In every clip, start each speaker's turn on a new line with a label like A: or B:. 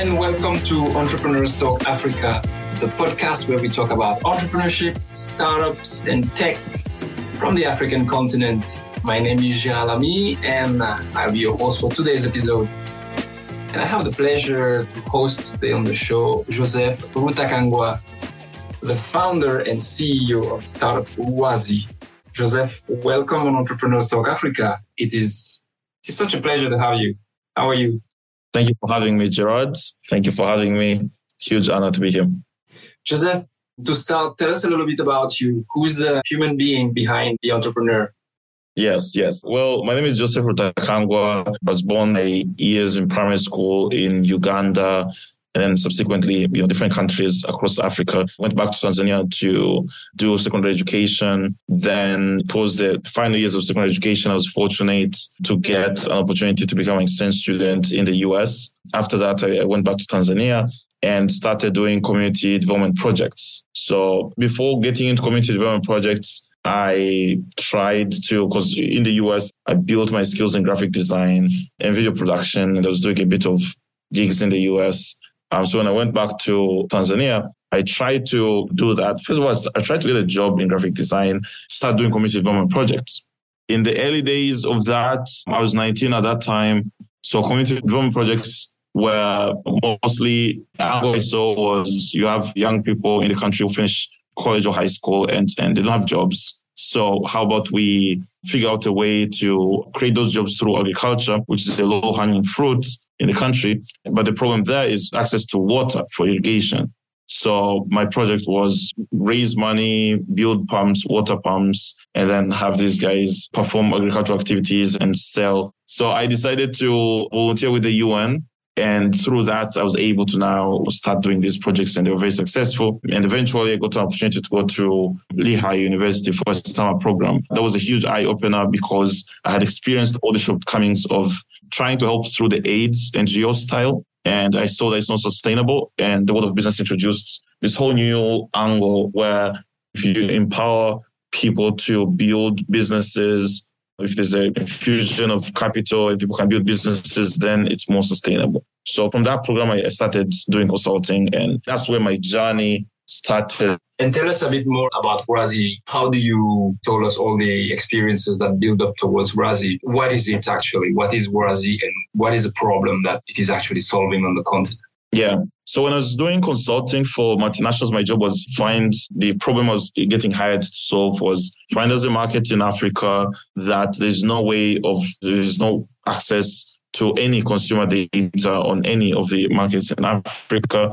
A: and welcome to Entrepreneurs Talk Africa, the podcast where we talk about entrepreneurship, startups, and tech from the African continent. My name is Gerald Ami, and uh, I'll be your host for today's episode. And I have the pleasure to host today on the show Joseph Rutakangwa, the founder and CEO of startup Rwazi. Joseph, welcome on Entrepreneurs Talk Africa. It is, it is such a pleasure to have you. How are you?
B: Thank you for having me, Gerard. Thank you for having me. Huge honor to be here.
A: Joseph, to start, tell us a little bit about you. Who's the human being behind the entrepreneur?
B: Yes, yes. Well, my name is Joseph Rutakangwa. I was born eight years in primary school in Uganda and then subsequently, you know, different countries across Africa. Went back to Tanzania to do secondary education. Then towards the final years of secondary education, I was fortunate to get an opportunity to become an exchange student in the US. After that, I went back to Tanzania and started doing community development projects. So before getting into community development projects, I tried to, because in the US, I built my skills in graphic design and video production, and I was doing a bit of gigs in the US. Um, so when I went back to Tanzania, I tried to do that. First of all, I tried to get a job in graphic design, start doing community development projects. In the early days of that, I was 19 at that time. So community development projects were mostly, saw was you have young people in the country who finish college or high school and, and they don't have jobs. So how about we figure out a way to create those jobs through agriculture, which is a low hanging fruit in the country. But the problem there is access to water for irrigation. So my project was raise money, build pumps, water pumps, and then have these guys perform agricultural activities and sell. So I decided to volunteer with the UN. And through that, I was able to now start doing these projects and they were very successful. And eventually I got an opportunity to go to Lehigh University for a summer program. That was a huge eye opener because I had experienced all the shortcomings of trying to help through the AIDS NGO style. And I saw that it's not sustainable. And the world of business introduced this whole new angle where if you empower people to build businesses, if there's a infusion of capital and people can build businesses, then it's more sustainable. So from that program, I started doing consulting and that's where my journey started.
A: And tell us a bit more about Rwazi. How do you tell us all the experiences that build up towards Rwazi? What is it actually? What is Rwazi and what is the problem that it is actually solving on the continent?
B: Yeah. So when I was doing consulting for multinationals, my job was find the problem I was getting hired to solve was find as a market in Africa that there's no way of, there's no access to any consumer data on any of the markets in Africa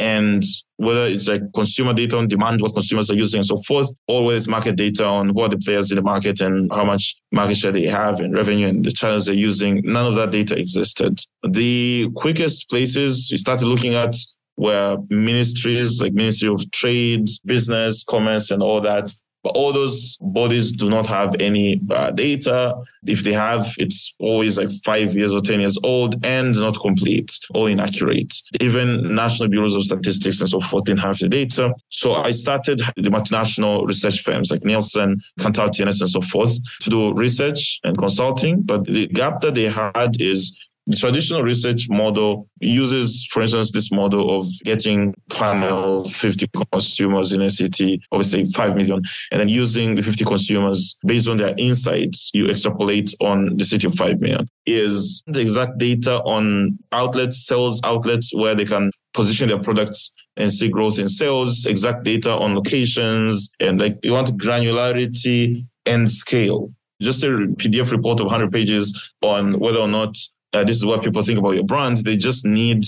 B: and whether it's like consumer data on demand, what consumers are using and so forth, it's market data on what the players in the market and how much market share they have and revenue and the channels they're using. None of that data existed. The quickest places we started looking at were ministries like Ministry of Trade, Business, Commerce, and all that but all those bodies do not have any uh, data. If they have, it's always like five years or 10 years old and not complete or inaccurate. Even national bureaus of statistics and so forth didn't have the data. So I started the multinational research firms like Nielsen, Kantar, TNS, and so forth to do research and consulting. But the gap that they had is the traditional research model uses, for instance, this model of getting panel 50 consumers in a city, obviously 5 million, and then using the 50 consumers based on their insights, you extrapolate on the city of 5 million. Is the exact data on outlets, sales outlets where they can position their products and see growth in sales, exact data on locations, and like you want granularity and scale. Just a PDF report of 100 pages on whether or not uh, this is what people think about your brand. They just need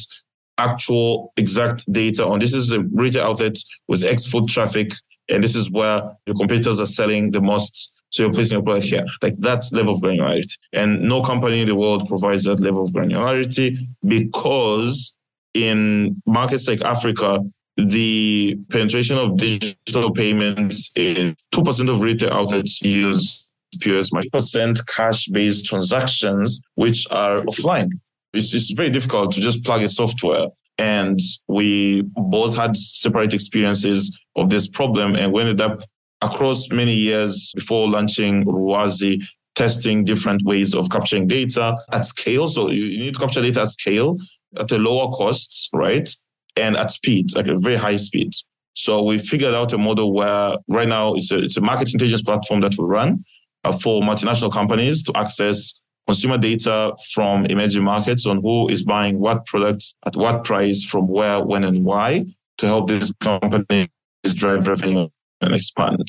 B: actual exact data on this is a retail outlet with X foot traffic, and this is where your competitors are selling the most. So you're placing your product here, like that level of granularity. And no company in the world provides that level of granularity because in markets like Africa, the penetration of digital payments is 2% of retail outlets use POS, percent cash based transactions, which are offline. It's, it's very difficult to just plug a software. And we both had separate experiences of this problem. And we ended up across many years before launching Rwazi, testing different ways of capturing data at scale. So you need to capture data at scale at a lower cost, right? And at speed, like a very high speed. So we figured out a model where right now it's a, it's a market intelligence platform that we run Uh, for multinational companies to access consumer data from emerging markets on who is buying what products at what price from where, when, and why to help these companies drive revenue and expand.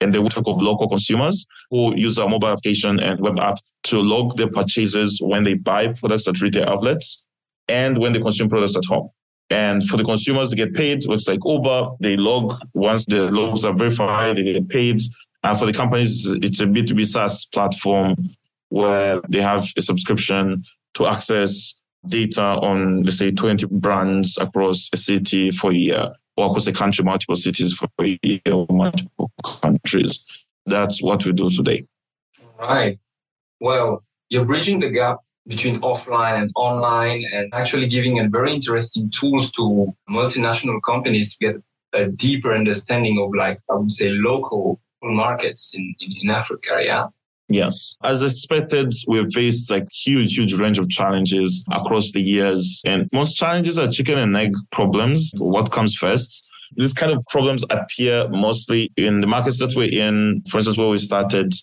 B: And the work of local consumers who use our mobile application and web app to log their purchases when they buy products at retail outlets and when they consume products at home. And for the consumers, they get paid. It's like Uber. They log once the logs are verified, they get paid. And for the companies, it's a B2B SaaS platform where they have a subscription to access data on, let's say, 20 brands across a city for a year, or across a country, multiple cities for a year, or multiple countries. That's what we do today.
A: Right. Well, you're bridging the gap between offline and online and actually giving a very interesting tools to multinational companies to get a deeper understanding of like I would say local markets in, in, in Africa. Yeah.
B: Yes. As expected, we've faced like huge, huge range of challenges across the years. And most challenges are chicken and egg problems. What comes first? These kind of problems appear mostly in the markets that we're in. For instance, where we started,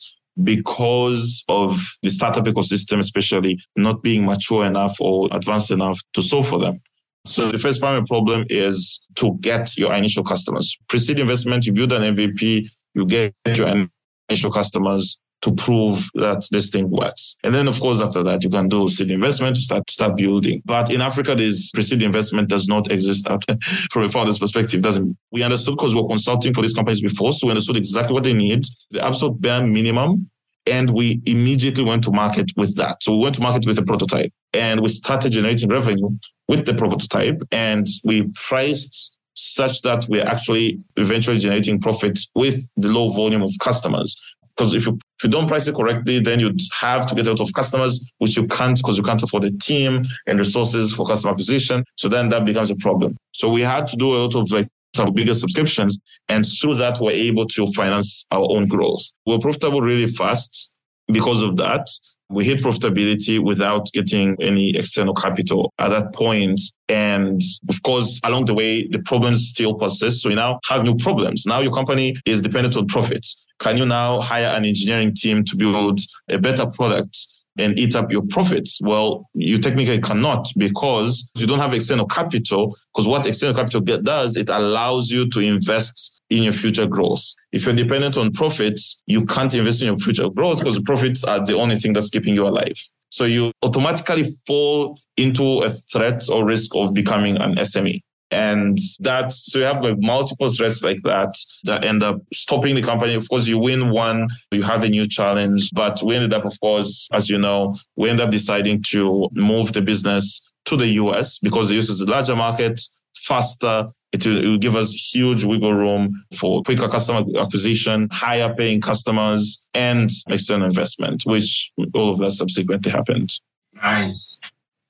B: because of the startup ecosystem, especially not being mature enough or advanced enough to solve for them. So the first primary problem is to get your initial customers. Pre-seed investment, you build an MVP, you get your initial customers to prove that this thing works. And then, of course, after that, you can do seed investment to start, start building. But in Africa, this pre-seed investment does not exist from a founder's perspective. Doesn't, we understood because we were consulting for these companies before. So we understood exactly what they need, the absolute bare minimum. And we immediately went to market with that. So we went to market with a prototype and we started generating revenue with the prototype and we priced such that we're actually eventually generating profit with the low volume of customers. Because if you if you don't price it correctly, then you'd have to get lot of customers, which you can't because you can't afford a team and resources for customer acquisition. So then that becomes a problem. So we had to do a lot of like some bigger subscriptions. And through that, we're able to finance our own growth. We're profitable really fast because of that. We hit profitability without getting any external capital at that point. And of course, along the way, the problems still persist. So we now have new problems. Now your company is dependent on profits. Can you now hire an engineering team to build a better product and eat up your profits? Well, you technically cannot because you don't have external capital. Because what external capital does, it allows you to invest in your future growth. If you're dependent on profits, you can't invest in your future growth because profits are the only thing that's keeping you alive. So you automatically fall into a threat or risk of becoming an SME. And that, so you have like multiple threats like that that end up stopping the company. Of course, you win one, you have a new challenge, but we ended up, of course, as you know, we ended up deciding to move the business to the US because the US is a larger market, faster. It will, it will give us huge wiggle room for quicker customer acquisition, higher paying customers, and external investment, which all of that subsequently happened.
A: Nice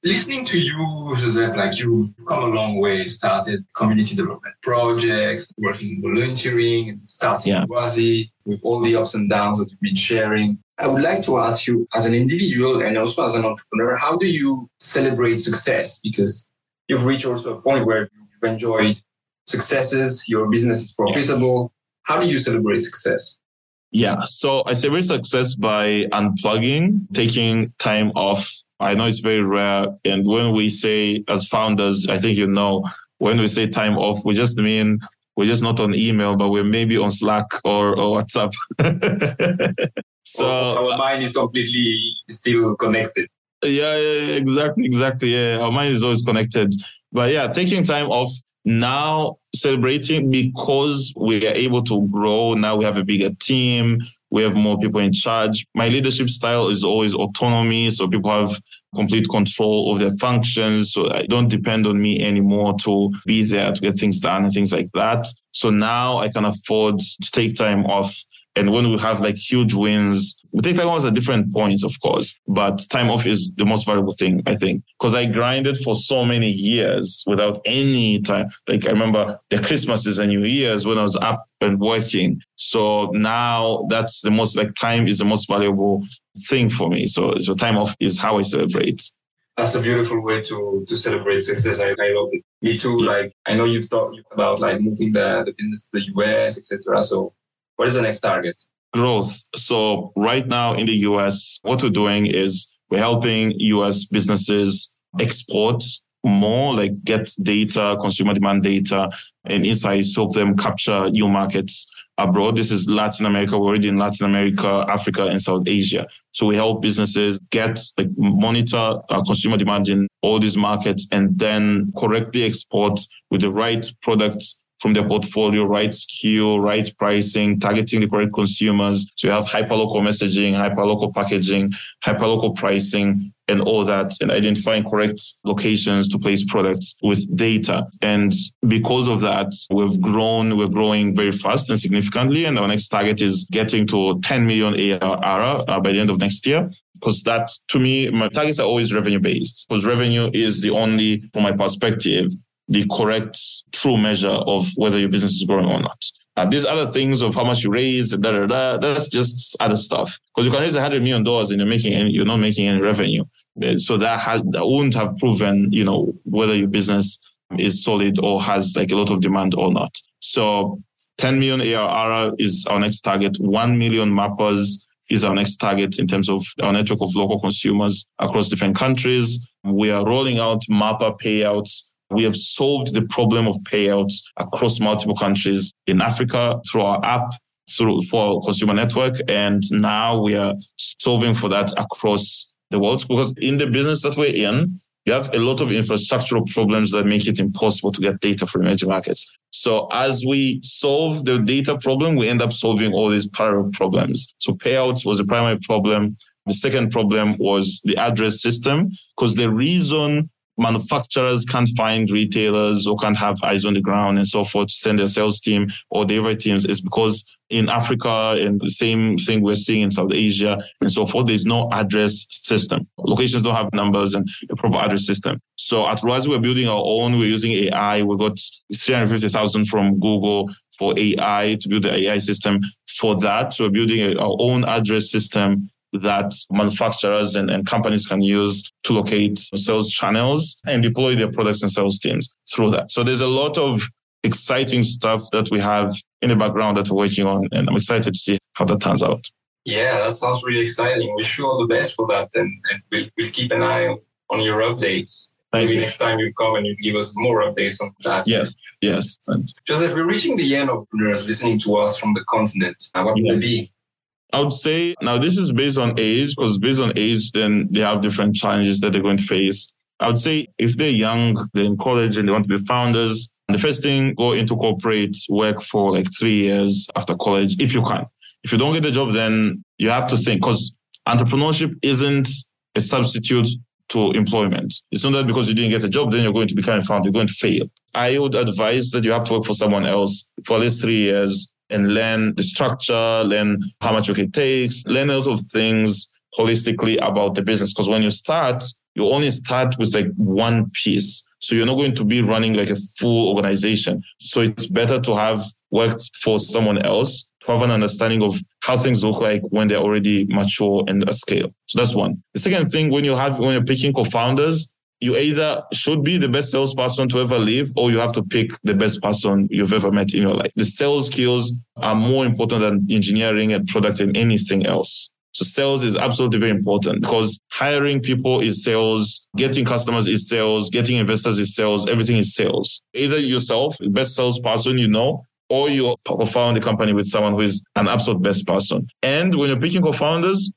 A: listening to you, Joseph, like you've come a long way, started community development projects, working volunteering, starting yeah. Rwazi with all the ups and downs that you've been sharing. I would like to ask you, as an individual and also as an entrepreneur, how do you celebrate success? Because you've reached also a point where you've enjoyed successes, your business is profitable. How do you celebrate success?
B: Yeah, so I celebrate success by unplugging, taking time off I know it's very rare. And when we say as founders, I think you know, when we say time off, we just mean we're just not on email, but we're maybe on Slack or, or WhatsApp.
A: so our mind is completely still connected.
B: Yeah, yeah, exactly, exactly. Yeah, our mind is always connected. But yeah, taking time off now, celebrating because we are able to grow. Now we have a bigger team we have more people in charge. My leadership style is always autonomy. So people have complete control of their functions. So I don't depend on me anymore to be there to get things done and things like that. So now I can afford to take time off. And when we have like huge wins, we take time off at different points, of course, but time off is the most valuable thing, I think, because I grinded for so many years without any time. Like I remember the Christmases and New Year's when I was up and working. So now that's the most like time is the most valuable thing for me. So, so time off is how I celebrate.
A: That's a beautiful way to to celebrate success. I, I love it. Me too. Like I know you've talked about like moving the, the business to the US, etc. So what is the next target?
B: Growth. So right now in the US, what we're doing is we're helping US businesses export more, like get data, consumer demand data and insights, help them capture new markets abroad. This is Latin America. We're already in Latin America, Africa, and South Asia. So we help businesses get like monitor uh, consumer demand in all these markets and then correctly export with the right products from their portfolio, right SKU, right pricing, targeting the correct consumers. So you have hyperlocal messaging, hyperlocal packaging, hyperlocal pricing, and all that, and identifying correct locations to place products with data. And because of that, we've grown, we're growing very fast and significantly. And our next target is getting to 10 million ARR by the end of next year because that to me my targets are always revenue based because revenue is the only from my perspective the correct true measure of whether your business is growing or not. Uh, these other things of how much you raise, da, da, da, that's just other stuff. Because you can raise a hundred million dollars and you're making any, you're not making any revenue. Uh, so that has, that wouldn't have proven, you know, whether your business is solid or has like a lot of demand or not. So 10 million ARR is our next target. 1 million mappers is our next target in terms of our network of local consumers across different countries. We are rolling out mapper payouts we have solved the problem of payouts across multiple countries in Africa through our app, through for our consumer network. And now we are solving for that across the world because in the business that we're in, you have a lot of infrastructural problems that make it impossible to get data from emerging markets. So as we solve the data problem, we end up solving all these parallel problems. So payouts was a primary problem. The second problem was the address system because the reason manufacturers can't find retailers or can't have eyes on the ground and so forth to send their sales team or delivery teams is because in Africa and the same thing we're seeing in South Asia and so forth, there's no address system. Locations don't have numbers and a proper address system. So at Rwazi, we're building our own. We're using AI. We got 350,000 from Google for AI to build the AI system for that. So we're building our own address system that manufacturers and, and companies can use to locate sales channels and deploy their products and sales teams through that. So there's a lot of exciting stuff that we have in the background that we're working on. And I'm excited to see how that turns out.
A: Yeah, that sounds really exciting. Wish you all the best for that. And, and we'll, we'll keep an eye on your updates. Thank Maybe you. next time you come and you give us more updates on that.
B: Yes, yes.
A: Joseph, we're reaching the end of entrepreneurs listening to us from the continent. What yeah. would it be?
B: I would say now this is based on age because based on age, then they have different challenges that they're going to face. I would say if they're young, they're in college and they want to be founders, the first thing, go into corporate, work for like three years after college, if you can. If you don't get a job, then you have to think because entrepreneurship isn't a substitute to employment. It's not that because you didn't get a job, then you're going to become a founder, you're going to fail. I would advise that you have to work for someone else for at least three years and learn the structure, learn how much work it takes, learn a lot of things holistically about the business. Because when you start, you only start with like one piece. So you're not going to be running like a full organization. So it's better to have worked for someone else to have an understanding of how things look like when they're already mature and at scale. So that's one. The second thing, when you have, when you're picking co-founders, you either should be the best salesperson to ever live or you have to pick the best person you've ever met in your life. The sales skills are more important than engineering and product and anything else. So sales is absolutely very important because hiring people is sales, getting customers is sales, getting investors is sales, everything is sales. Either yourself, the best salesperson you know, or you co-found a company with someone who is an absolute best person. And when you're picking co-founders,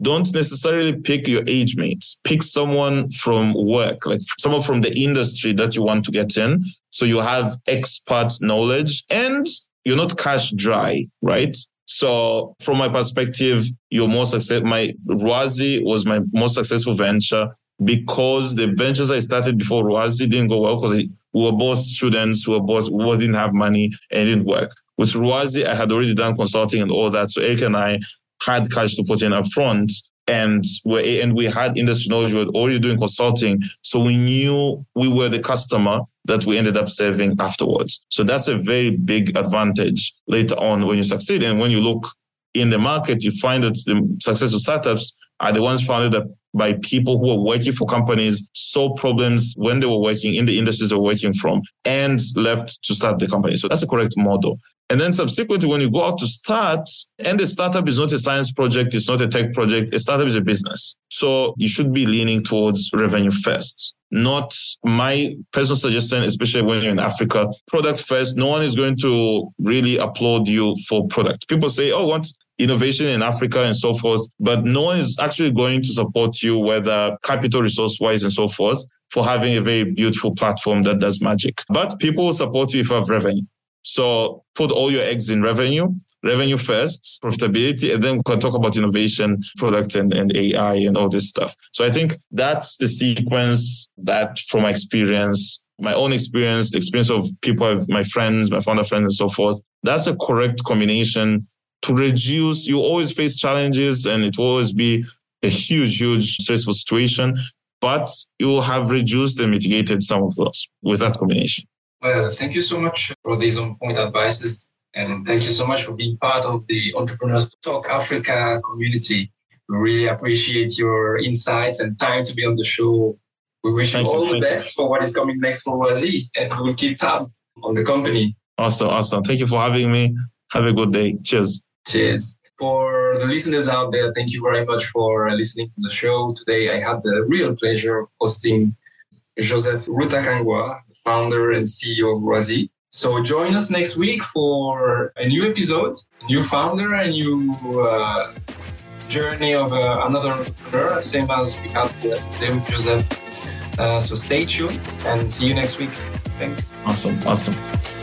B: don't necessarily pick your age mates. Pick someone from work, like someone from the industry that you want to get in. So you have expert knowledge and you're not cash dry, right? So from my perspective, your most success, my Rwazi was my most successful venture because the ventures I started before Rwazi didn't go well because we were both students, we were both, we didn't have money and it didn't work. With Rwazi, I had already done consulting and all that. So Eric and I had cash to put in up front and we and we had industry knowledge. We were already doing consulting, so we knew we were the customer that we ended up serving afterwards. So that's a very big advantage later on when you succeed. And when you look in the market, you find that the successful startups are the ones founded by people who are working for companies, solve problems when they were working in the industries they're working from, and left to start the company. So that's the correct model. And then subsequently, when you go out to start, and the startup is not a science project, it's not a tech project, a startup is a business. So you should be leaning towards revenue first. Not my personal suggestion, especially when you're in Africa, product first. No one is going to really applaud you for product. People say, oh, what's innovation in Africa and so forth, but no one is actually going to support you, whether capital resource wise and so forth, for having a very beautiful platform that does magic. But people will support you if you have revenue. So put all your eggs in revenue, revenue first, profitability, and then we can talk about innovation, product and, and AI and all this stuff. So I think that's the sequence that from my experience, my own experience, the experience of people, my friends, my founder friends and so forth, that's a correct combination to reduce, you always face challenges and it will always be a huge, huge stressful situation, but you will have reduced and mitigated some of those with that combination.
A: Well, thank you so much for these on point advices. And thank you so much for being part of the Entrepreneurs Talk Africa community. We really appreciate your insights and time to be on the show. We wish you all the best for what is coming next for Rwazi, and we will keep tab on the company.
B: Awesome, awesome. Thank you for having me. Have a good day. Cheers.
A: Cheers. For the listeners out there, thank you very much for listening to the show. Today, I had the real pleasure of hosting Joseph Rutakangwa, founder and CEO of Rwazi. So join us next week for a new episode, a new founder, a new uh, journey of uh, another entrepreneur, same as we had today with Joseph. Uh, so stay tuned and see you next week. Thanks.
B: Awesome. Awesome.